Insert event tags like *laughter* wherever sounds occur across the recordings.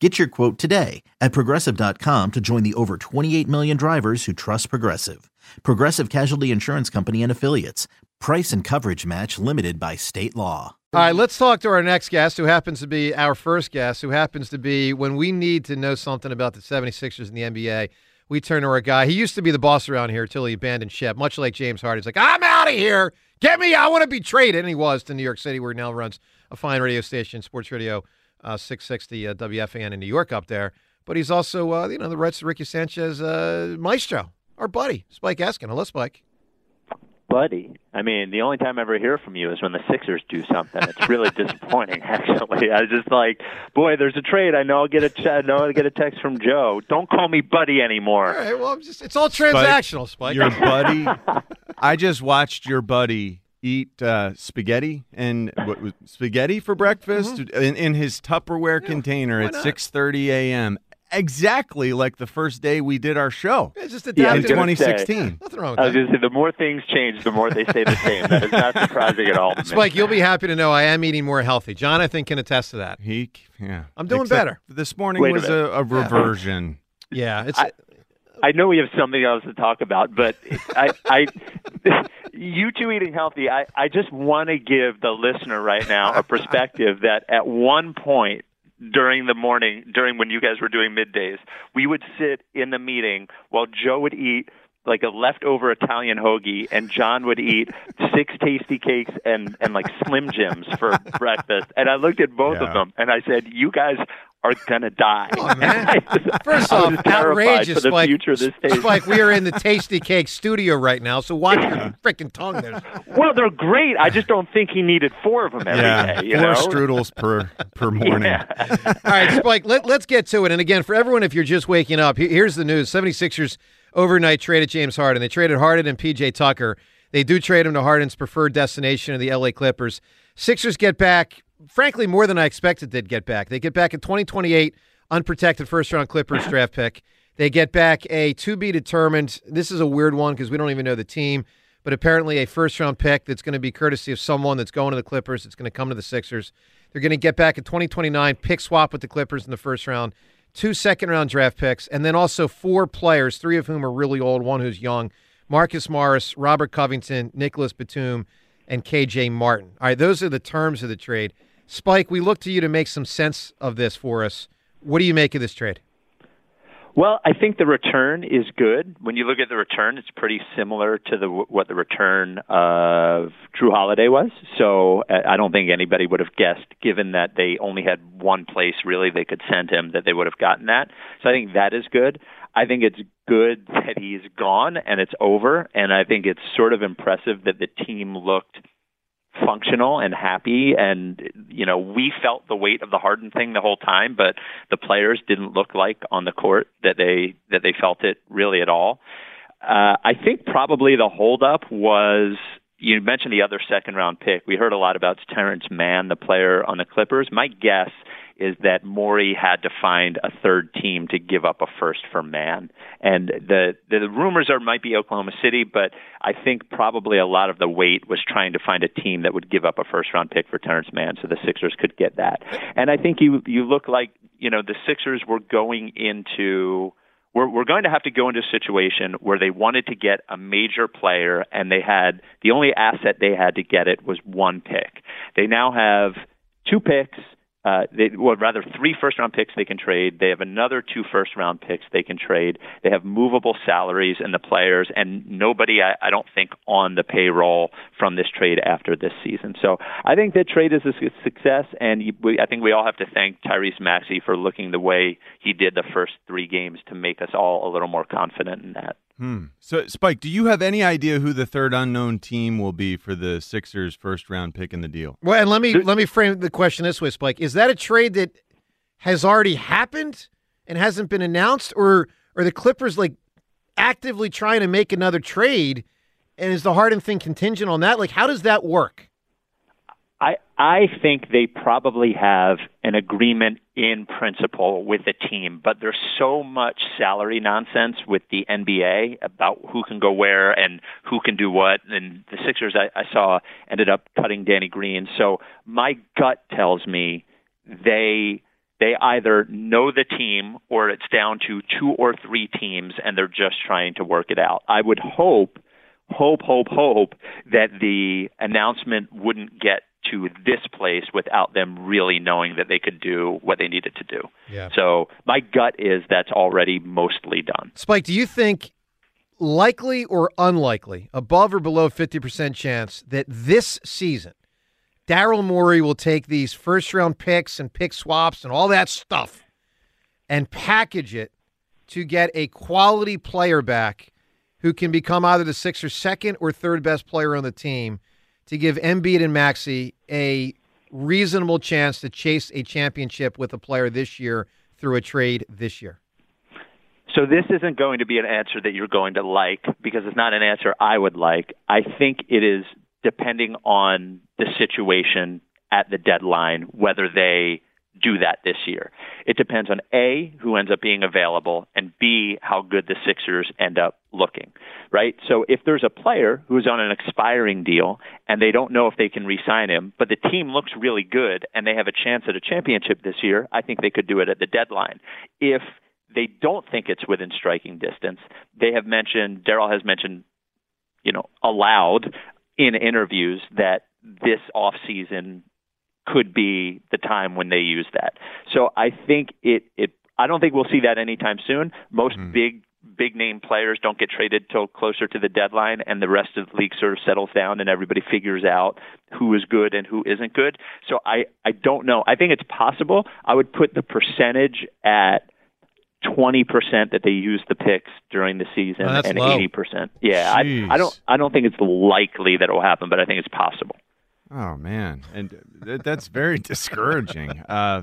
Get your quote today at progressive.com to join the over 28 million drivers who trust Progressive. Progressive Casualty Insurance Company and Affiliates. Price and coverage match limited by state law. All right, let's talk to our next guest, who happens to be our first guest, who happens to be when we need to know something about the 76ers in the NBA. We turn to our guy. He used to be the boss around here until he abandoned ship, much like James Harden. He's like, I'm out of here. Get me. I want to be traded. And he was to New York City, where he now runs a fine radio station, Sports Radio uh, 660 uh, WFAN in New York up there. But he's also, uh, you know, the Reds Ricky Sanchez uh, maestro, our buddy, Spike Eskin. Hello, Spike. Buddy, I mean, the only time I ever hear from you is when the Sixers do something. It's really *laughs* disappointing, actually. I was just like, boy, there's a trade. I know I'll get a ch- I know I'll get a text from Joe. Don't call me Buddy anymore. All right, well, I'm just, it's all transactional, Spike. Your buddy. *laughs* I just watched your buddy eat uh, spaghetti and *laughs* what was spaghetti for breakfast Mm-hmm. in, in his Tupperware container at not? 6:30 a.m. Exactly like the first day we did our show It's just Yeah, I in was adaptive. gonna say. 2016. Nothing wrong with I was going to say, the more things change, the more they stay the same. That is not surprising at all. to me. Spike, you'll be happy to know I am eating more healthy. John, I think, can attest to that. He, yeah, I'm doing Except better. This morning Wait was a, minute. a reversion. Yeah, it's I- I know we have something else to talk about, but *laughs* I, I, you two eating healthy. I, I just want to give the listener right now a perspective that at one point during the morning, during when you guys were doing middays, we would sit in the meeting while Joe would eat like a leftover Italian hoagie, and John would eat six Tastykakes and and like Slim Jims for *laughs* breakfast. And I looked at both Yeah. of them, and I said, "You guys." Are gonna die. Oh, man. *laughs* Just- First off, outrageous, for the Spike. future of this station. Spike, we are in the *laughs* Tastykake studio right now, so watch your freaking tongue there. Well, they're great. I just don't think he needed four of them every day. yeah, you four know? strudels per per morning. Yeah. All right, Spike, let, let's get to it. And again, for everyone, if you're just waking up, here's the news 76ers overnight traded James Harden. They traded Harden and PJ Tucker. They do trade him to Harden's preferred destination of the LA Clippers. Sixers get back, frankly, more than I expected they'd get back. They get back a 2028 unprotected first round Clippers draft pick. They get back a to be determined. This is a weird one because we don't even know the team, but apparently a first round pick that's going to be courtesy of someone that's going to the Clippers. It's going to come to the Sixers. They're going to get back a 2029 pick swap with the Clippers in the first round, two second round draft picks, and then also four players, three of whom are really old, one who's young Marcus Morris, Robert Covington, Nicolas Batum, and KJ Martin. All right, those are the terms of the trade. Spike, we look to you to make some sense of this for us. What do you make of this trade? Well, I think the return is good. When you look at the return, it's pretty similar to the what the return of Jrue Holiday was. So uh, I don't think anybody would have guessed, given that they only had one place really they could send him, that they would have gotten that. So I think that is good. I think it's good that he's gone and it's over, and I think it's sort of impressive that the team looked functional and happy. And you know we felt the weight of the Harden thing the whole time but the players didn't look like on the court that they that they felt it really at all. Uh I think probably the holdup was you mentioned the other second round pick. We heard a lot about Terrence Mann the player on the Clippers. My guess is that Morey had to find a third team to give up a first for Mann. And the the rumors are might be Oklahoma City, but I think probably a lot of the weight was trying to find a team that would give up a first round pick for Terrence Mann so the Sixers could get that. And I think you you look like, you know, the Sixers were going into we're, we're going to have to go into a situation where they wanted to get a major player and they had the only asset they had to get it was one pick. They now have two picks uh, they, well, rather three first round picks they can trade. They have another two first round picks they can trade. They have movable salaries in the players, and nobody, I, I don't think, on the payroll from this trade after this season. So I think that trade is a success, and we, I think we all have to thank Tyrese Maxey for looking the way he did the first three games to make us all a little more confident in that. Hmm. So, Spike, do you have any idea who the third unknown team will be for the Sixers' first round pick in the deal? Well, and let me let me frame the question this way, Spike: Is that a trade that has already happened and hasn't been announced, or are the Clippers like actively trying to make another trade? And is the Harden thing contingent on that? Like, how does that work? I I think they probably have an agreement in principle with the team, but there's so much salary nonsense with the NBA about who can go where and who can do what. And the Sixers I, I saw ended up cutting Danny Green. So my gut tells me they they either know the team or it's down to two or three teams and they're just trying to work it out. I would hope hope, hope, hope that the announcement wouldn't get to this place without them really knowing that they could do what they needed to do. Yeah. So my gut is that's already mostly done. Spike, do you think likely or unlikely, above or below 50% chance that this season Daryl Morey will take these first round picks and pick swaps and all that stuff and package it to get a quality player back who can become either the sixth or second or third best player on the team to give Embiid and Maxey a reasonable chance to chase a championship with a player this year through a trade this year? So this isn't going to be an answer that you're going to like because it's not an answer I would like. I think it is depending on the situation at the deadline whether they do that this year. It depends on A, who ends up being available, and B, how good the Sixers end up looking, right? So if there's a player who's on an expiring deal and they don't know if they can re sign him, but the team looks really good and they have a chance at a championship this year, I think they could do it at the deadline. If they don't think it's within striking distance, they have mentioned, Daryl has mentioned, you know, aloud in interviews that this offseason could be the time when they use that. So I think it it I don't think we'll see that anytime soon. Most mm. big big name players don't get traded till closer to the deadline and the rest of the league sort of settles down and everybody figures out who is good and who isn't good. So I I don't know. I think it's possible. I would put the percentage at 20% that they use the picks during the season oh, and low. 80%. Yeah, I, I don't I don't think it's likely that it will happen, but I think it's possible. Oh man, and th- that's very discouraging. Uh,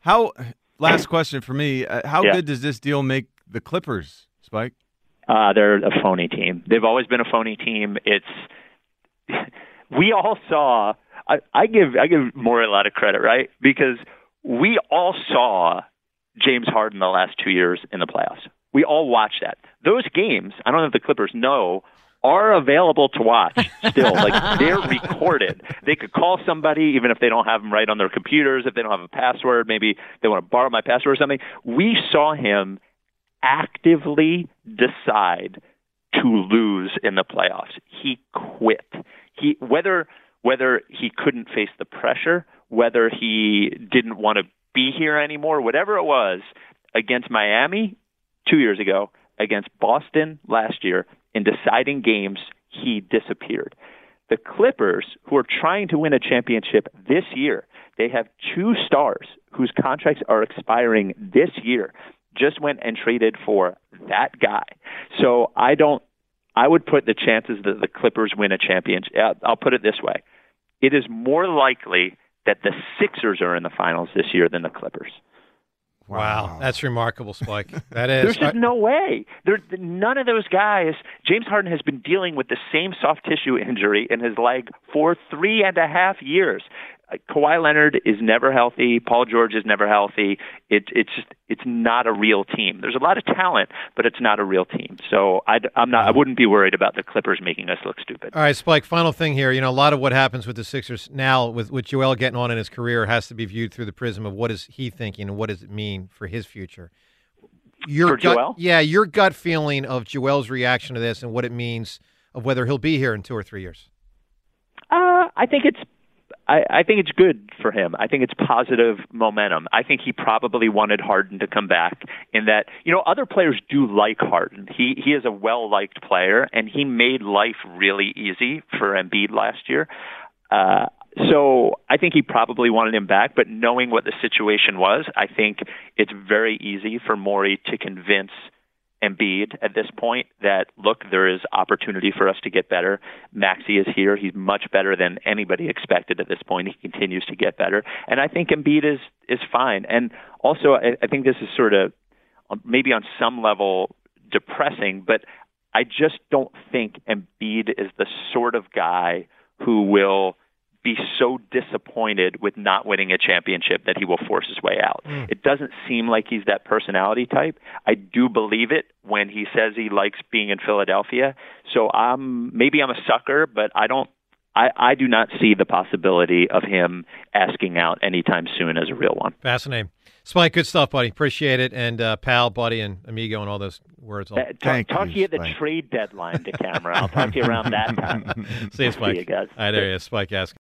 How? Last question for me. Uh, how yeah. good does this deal make the Clippers, Spike? Uh, they're a phony team. They've always been a phony team. It's *laughs* we all saw. I, I give I give Morey a lot of credit, right? Because we all saw James Harden the last two years in the playoffs. We all watched that. Those games, I don't know if the Clippers know, are available to watch still. like *laughs* they're recorded. They could call somebody even if they don't have them right on their computers, if they don't have a password, maybe they want to borrow my password or something. We saw him actively decide to lose in the playoffs. He quit. He whether whether he couldn't face the pressure, whether he didn't want to be here anymore, whatever it was, against Miami 2 years ago, against Boston last year, in deciding games, he disappeared. The Clippers, who are trying to win a championship this year, they have two stars whose contracts are expiring this year. Just went and traded for that guy. So I don't. I would put the chances that the Clippers win a championship. Uh, I'll put it this way: it is more likely that the Sixers are in the finals this year than the Clippers. Wow, that's remarkable, Spike. *laughs* That is. There's just no way. There, none of those guys. James Harden has been dealing with the same soft tissue injury in his leg for three and a half years. Kawhi Leonard is never healthy. Paul George is never healthy. It, it's just it's not a real team. There's a lot of talent, but it's not a real team. So I, I'm not. I wouldn't be worried about the Clippers making us look stupid. All right, Spike. Final thing here. You know, a lot of what happens with the Sixers now, with with Joel getting on in his career, has to be viewed through the prism of what is he thinking and what does it mean for his future. Your for gut, Joel? yeah, your gut feeling of Joel's reaction to this and what it means of whether he'll be here in two or three years. Uh, I think it's I, I think it's good for him. I think it's positive momentum. I think he probably wanted Harden to come back in that, you know, other players do like Harden. He he is a well liked player and he made life really easy for Embiid last year. Uh so I think he probably wanted him back, but knowing what the situation was, I think it's very easy for Morey to convince Embiid at this point that look, there is opportunity for us to get better. Maxey is here; he's much better than anybody expected at this point. He continues to get better, and I think Embiid is is fine. And also, I, I think this is sort of maybe on some level depressing, but I just don't think Embiid is the sort of guy who will be so disappointed with not winning a championship that he will force his way out. Mm. It doesn't seem like he's that personality type. I do believe it when he says he likes being in Philadelphia. So I'm maybe I'm a sucker, but I don't I, I do not see the possibility of him asking out anytime soon as a real one. Fascinating. Spike, good stuff, buddy. Appreciate it. And uh, pal, buddy, and amigo, and all those words. Uh, talk, Thank talk you, to you at the trade deadline to camera. I'll talk to you around that time. *laughs* See you, Spike. See you guys. All right, there he is, Spike Eskin.